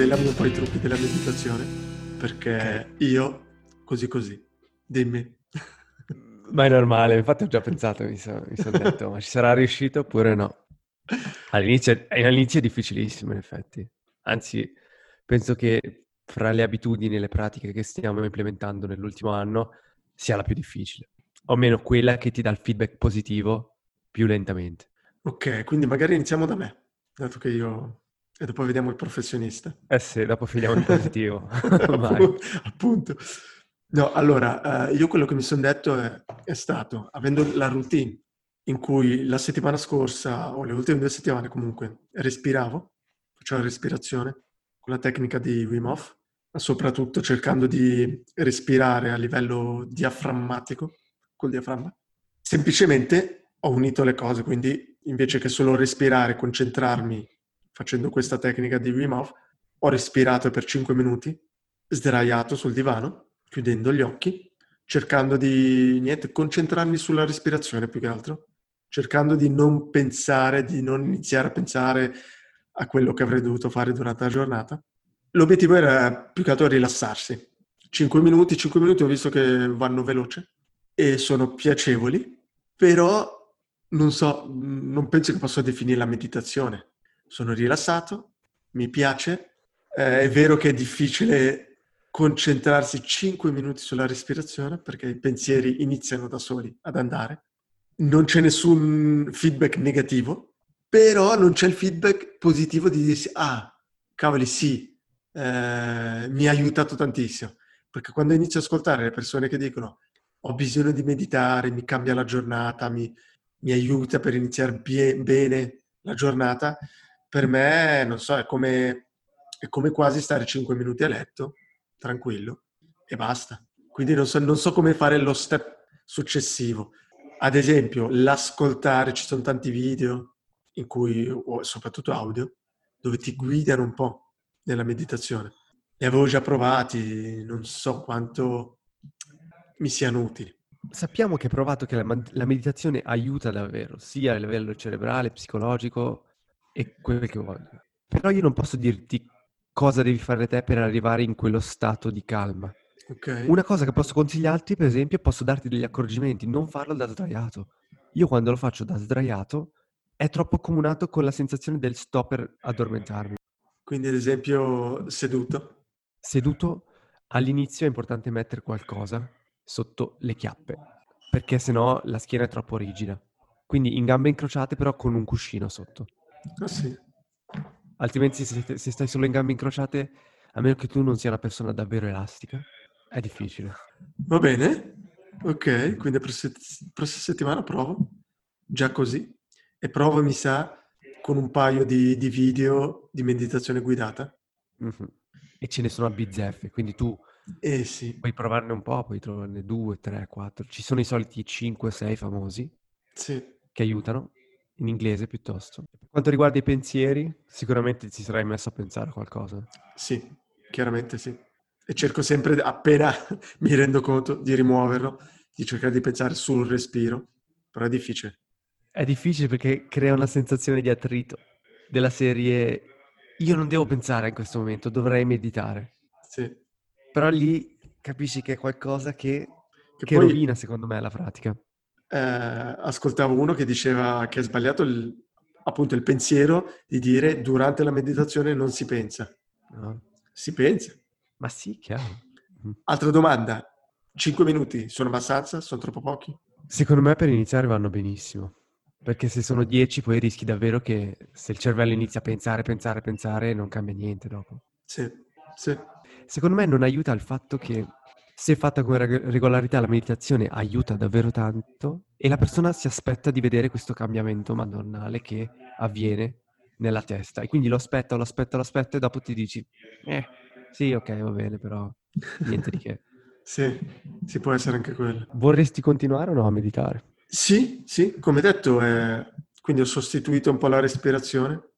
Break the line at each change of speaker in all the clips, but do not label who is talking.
Svelami un po' i trucchi della meditazione, perché io così così. Dimmi.
Ma è normale, infatti ho già pensato, mi sono, mi sono detto, ma ci sarà riuscito oppure no? All'inizio, all'inizio è difficilissimo, in effetti. Anzi, penso che fra le abitudini e le pratiche che stiamo implementando nell'ultimo anno sia la più difficile, o meno quella che ti dà il feedback positivo più lentamente.
Ok, quindi magari iniziamo da me, dato che io... E dopo vediamo il professionista.
Eh sì, dopo finiamo in positivo.
Appunto. No, allora, eh, io quello che mi sono detto è, è stato, avendo la routine in cui la settimana scorsa, o le ultime due settimane comunque, respiravo, facevo la respirazione con la tecnica di Wim Hof, ma soprattutto cercando di respirare a livello diaframmatico, col diaframma. Semplicemente ho unito le cose, quindi invece che solo respirare, concentrarmi facendo questa tecnica di Wim Hof, ho respirato per 5 minuti, sdraiato sul divano, chiudendo gli occhi, cercando di niente, concentrarmi sulla respirazione più che altro, cercando di non pensare, di non iniziare a pensare a quello che avrei dovuto fare durante la giornata. L'obiettivo era più che altro rilassarsi. 5 minuti, 5 minuti ho visto che vanno veloce e sono piacevoli, però non so, non penso che possa definire la meditazione. Sono rilassato, mi piace, eh, è vero che è difficile concentrarsi 5 minuti sulla respirazione perché i pensieri iniziano da soli ad andare. Non c'è nessun feedback negativo, però non c'è il feedback positivo di dirsi, ah, cavoli, sì, eh, mi ha aiutato tantissimo. Perché quando inizio ad ascoltare le persone che dicono, ho bisogno di meditare, mi cambia la giornata, mi, mi aiuta per iniziare bie- bene la giornata, per me, non so, è come, è come quasi stare 5 minuti a letto tranquillo e basta. Quindi non so, non so come fare lo step successivo. Ad esempio, l'ascoltare, ci sono tanti video in cui, soprattutto audio, dove ti guidano un po' nella meditazione. Li avevo già provati, non so quanto mi siano utili.
Sappiamo che è provato che la, la meditazione aiuta davvero, sia a livello cerebrale, psicologico e quel che vuoi. Però io non posso dirti cosa devi fare te per arrivare in quello stato di calma. Okay. Una cosa che posso consigliarti, per esempio, posso darti degli accorgimenti, non farlo da sdraiato. Io quando lo faccio da sdraiato è troppo accomunato con la sensazione del sto per addormentarmi.
Quindi, ad esempio, seduto?
Seduto, all'inizio è importante mettere qualcosa sotto le chiappe, perché sennò la schiena è troppo rigida. Quindi in gambe incrociate, però con un cuscino sotto.
Ah sì.
Altrimenti se, se, stai solo in gambe incrociate, a meno che tu non sia una persona davvero elastica, è difficile.
Va bene, ok, quindi la prossima, prossima settimana provo, già così, e provo, mi sa, con un paio di, di video di meditazione guidata.
Mm-hmm. E ce ne sono a bizzeffe, quindi tu
eh sì.
puoi provarne un po', puoi trovarne due, tre, quattro. Ci sono i soliti 5-6 famosi
sì.
che aiutano in inglese piuttosto. Per quanto riguarda i pensieri, sicuramente ti sarai messo a pensare a qualcosa.
Sì, chiaramente sì. E cerco sempre, appena mi rendo conto, di rimuoverlo, di cercare di pensare sul respiro, però è difficile.
È difficile perché crea una sensazione di attrito, della serie io non devo pensare in questo momento, dovrei meditare.
Sì.
Però lì capisci che è qualcosa che, che, che poi... rovina secondo me la pratica
eh, ascoltavo uno che diceva che è sbagliato il, appunto il pensiero di dire durante la meditazione non si pensa. No. Si pensa.
Ma sì, chiaro.
Mm. Altra domanda. 5 minuti sono abbastanza? Sono troppo pochi?
Secondo me per iniziare vanno benissimo. Perché se sono 10 poi rischi davvero che se il cervello inizia a pensare, pensare, pensare, non cambia niente dopo.
Sì, sì.
Secondo me non aiuta il fatto che se fatta con regolarità la meditazione aiuta davvero tanto e la persona si aspetta di vedere questo cambiamento madornale che avviene nella testa. E quindi lo aspetto, lo aspetto, lo aspetto e dopo ti dici, eh, sì, ok, va bene, però niente di che.
sì, si può essere anche quello.
Vorresti continuare o no a meditare?
Sì, sì, come detto, eh, quindi ho sostituito un po' la respirazione.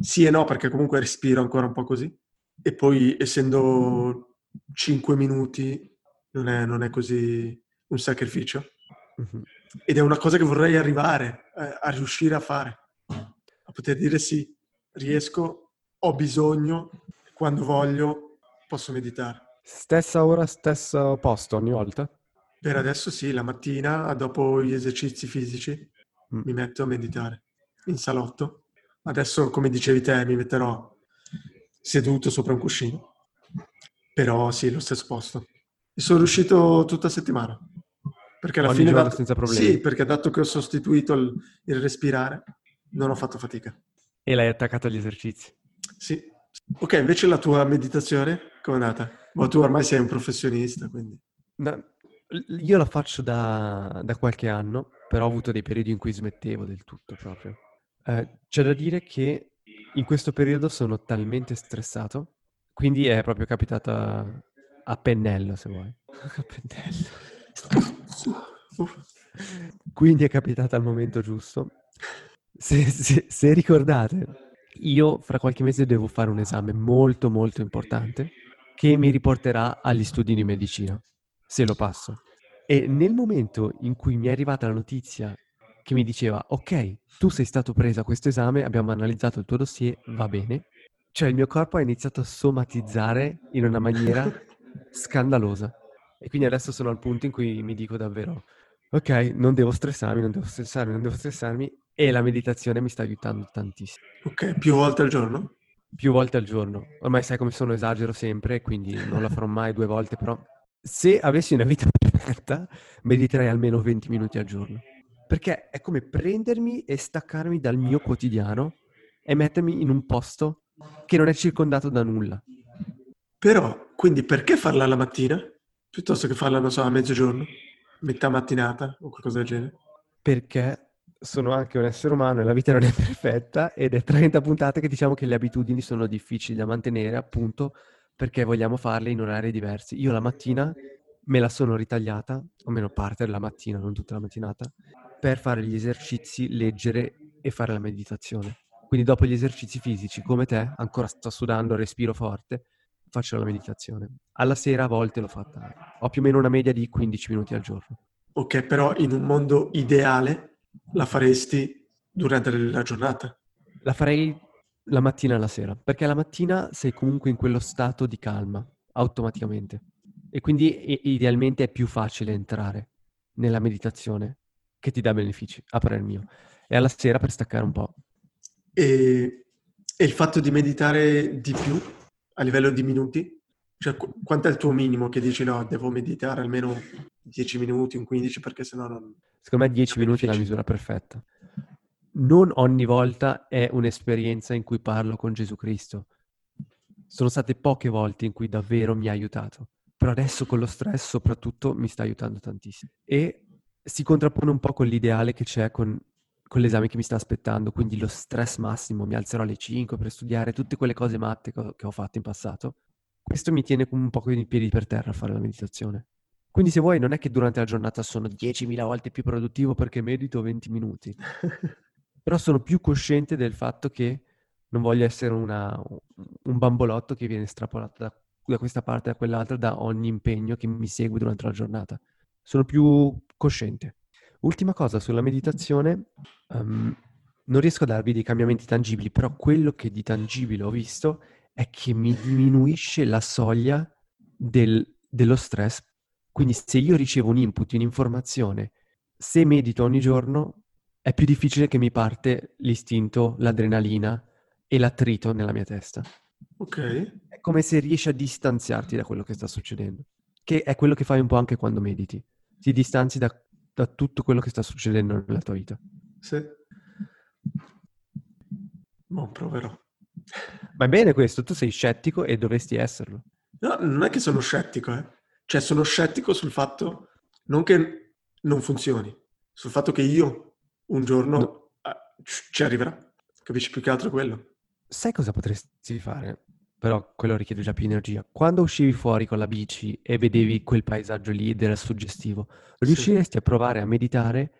Sì e no, perché comunque respiro ancora un po' così. E poi, essendo 5 minuti, non è, non è così un sacrificio.
Mhm.
Ed è una cosa che vorrei arrivare eh, a riuscire a fare. A poter dire sì, riesco, ho bisogno, quando voglio posso meditare.
Stessa ora, stesso posto ogni volta?
Per adesso sì, la mattina, dopo gli esercizi fisici,
Mm.
mi metto a meditare in salotto. Adesso, come dicevi te, mi metterò seduto sopra un cuscino. Però sì, lo stesso posto. E sono riuscito tutta settimana. Perché alla
Ogni
fine... dato-
senza problemi?
Sì, perché dato che ho sostituito il, il respirare, non ho fatto fatica.
E l'hai attaccato agli esercizi?
Sì. Ok, invece la tua meditazione, come è andata? Ma tu ormai sei un professionista, quindi...
No, io la faccio da, da qualche anno, però ho avuto dei periodi in cui smettevo del tutto proprio. Eh, c'è da dire che in questo periodo sono talmente stressato, quindi è proprio capitata a pennello, se vuoi. A pennello. Quindi è capitata al momento giusto. Se, se- se ricordate, io fra qualche mese devo fare un esame molto molto importante che mi riporterà agli studi di medicina, se lo passo. E nel momento in cui mi è arrivata la notizia che mi diceva, ok, tu sei stato preso a questo esame, abbiamo analizzato il tuo dossier, va bene, cioè il mio corpo ha iniziato a somatizzare in una maniera scandalosa. E quindi adesso sono al punto in cui mi dico davvero, ok, non devo stressarmi, non devo stressarmi, non devo stressarmi, e la meditazione mi sta aiutando tantissimo.
Ok, più volte al giorno?
Più volte al giorno. Ormai sai come sono, esagero sempre, quindi non la farò mai due volte, però se avessi una vita perfetta, mediterei almeno 20 minuti al giorno. Perché è come prendermi e staccarmi dal mio quotidiano e mettermi in un posto che non è circondato da nulla.
Però, quindi perché farla la mattina? Piuttosto che farla, non so, a mezzogiorno? Metà mattinata o qualcosa del genere?
Perché sono anche un essere umano e la vita non è perfetta ed è 30 puntate che diciamo che le abitudini sono difficili da mantenere appunto perché vogliamo farle in orari diversi. Io la mattina me la sono ritagliata, o meno parte della mattina, non tutta la mattinata, per fare gli esercizi, leggere e fare la meditazione. Quindi dopo gli esercizi fisici, come te, ancora sto sudando, respiro forte, faccio la meditazione. Alla sera a volte l'ho fatta. Ho più o meno una media di 15 minuti al giorno.
Ok, però in un mondo ideale la faresti durante la giornata.
La farei la mattina e la sera, perché la mattina sei comunque in quello stato di calma, automaticamente. E quindi idealmente è più facile entrare nella meditazione che ti dà benefici, a parer mio. E alla sera per staccare un po'.
E, e il fatto di meditare di più a livello di minuti? Cioè, qu- quanto è il tuo minimo che dici no, devo meditare almeno 10 minuti, un 15 perché sennò non...
Secondo me 10 minuti è la misura perfetta. Non ogni volta è un'esperienza in cui parlo con Gesù Cristo. Sono state poche volte in cui davvero mi ha aiutato. Però adesso con lo stress soprattutto mi sta aiutando tantissimo. E si contrappone un po' con l'ideale che c'è con l'esame che mi sta aspettando, quindi lo stress massimo, mi alzerò alle 5 per studiare tutte quelle cose matte che ho, fatto in passato. Questo mi tiene con un po' con i piedi per terra a fare la meditazione. Quindi se vuoi non è che durante la giornata sono 10.000 volte più produttivo perché medito 20 minuti, però sono più cosciente del fatto che non voglio essere una- un bambolotto che viene strapolato da, da questa parte e da quell'altra da ogni impegno che mi segue durante la giornata. Sono più cosciente. Ultima cosa sulla meditazione, ehm, non riesco a darvi dei cambiamenti tangibili, però quello che di tangibile ho visto è che mi diminuisce la soglia del- dello stress. Quindi se io ricevo un input, un'informazione, se medito ogni giorno, è più difficile che mi parte l'istinto, l'adrenalina e l'attrito nella mia testa.
ok,
È come se riesci a distanziarti da quello che sta succedendo, che è quello che fai un po' anche quando mediti. Ti distanzi da, da tutto quello che sta succedendo nella tua vita.
sì. Boh, proverò.
Va bene questo, tu sei scettico e dovresti esserlo.
No, non è che sono scettico, eh. Cioè, sono scettico sul fatto, non che non funzioni, sul fatto che io un giorno
No.
eh, ci ci arriverà. Capisci più che altro quello?
Sai cosa potresti fare? Però quello richiede già più energia. Quando uscivi fuori con la bici e vedevi quel paesaggio lì ed era suggestivo, riusciresti a provare a meditare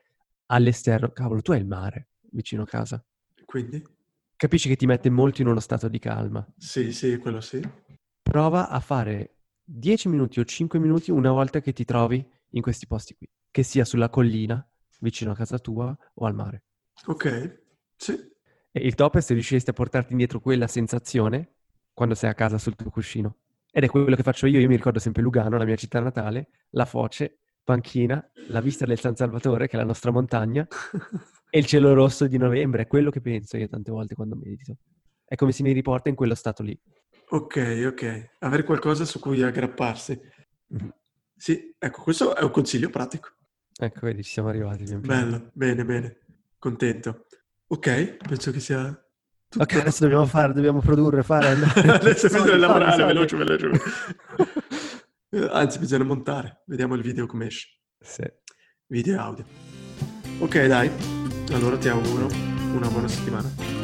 all'esterno? Cavolo, tu hai il mare vicino a casa.
Quindi?
Capisci che ti mette molto in uno stato di calma.
Sì, sì, quello sì.
Prova a fare 10 minuti o 5 minuti una volta che ti trovi in questi posti qui, che sia sulla collina, vicino a casa tua o al mare.
Ok, sì.
E il top è se riusciresti a portarti indietro quella sensazione quando sei a casa sul tuo cuscino. Ed è quello che faccio io, io mi ricordo sempre Lugano, la mia città natale, la foce, panchina, la vista del San Salvatore, che è la nostra montagna, e il cielo rosso di novembre, è quello che penso io tante volte quando medito. È come se mi riporta in quello stato lì.
Ok, ok. Avere qualcosa su cui aggrapparsi.
Mm-hmm.
Sì, ecco, questo è un consiglio pratico.
Ecco, vedi, ci siamo arrivati.
Bello, bene, bene. Contento. Ok, penso che sia tutto.
Ok, adesso dobbiamo fare, dobbiamo produrre, fare...
adesso bisogna lavorare,
soldi,
veloce, veloce. veloce. Anzi, bisogna montare. Vediamo il video come esce.
Sì.
Video e audio. Ok, dai. Allora ti auguro una buona settimana.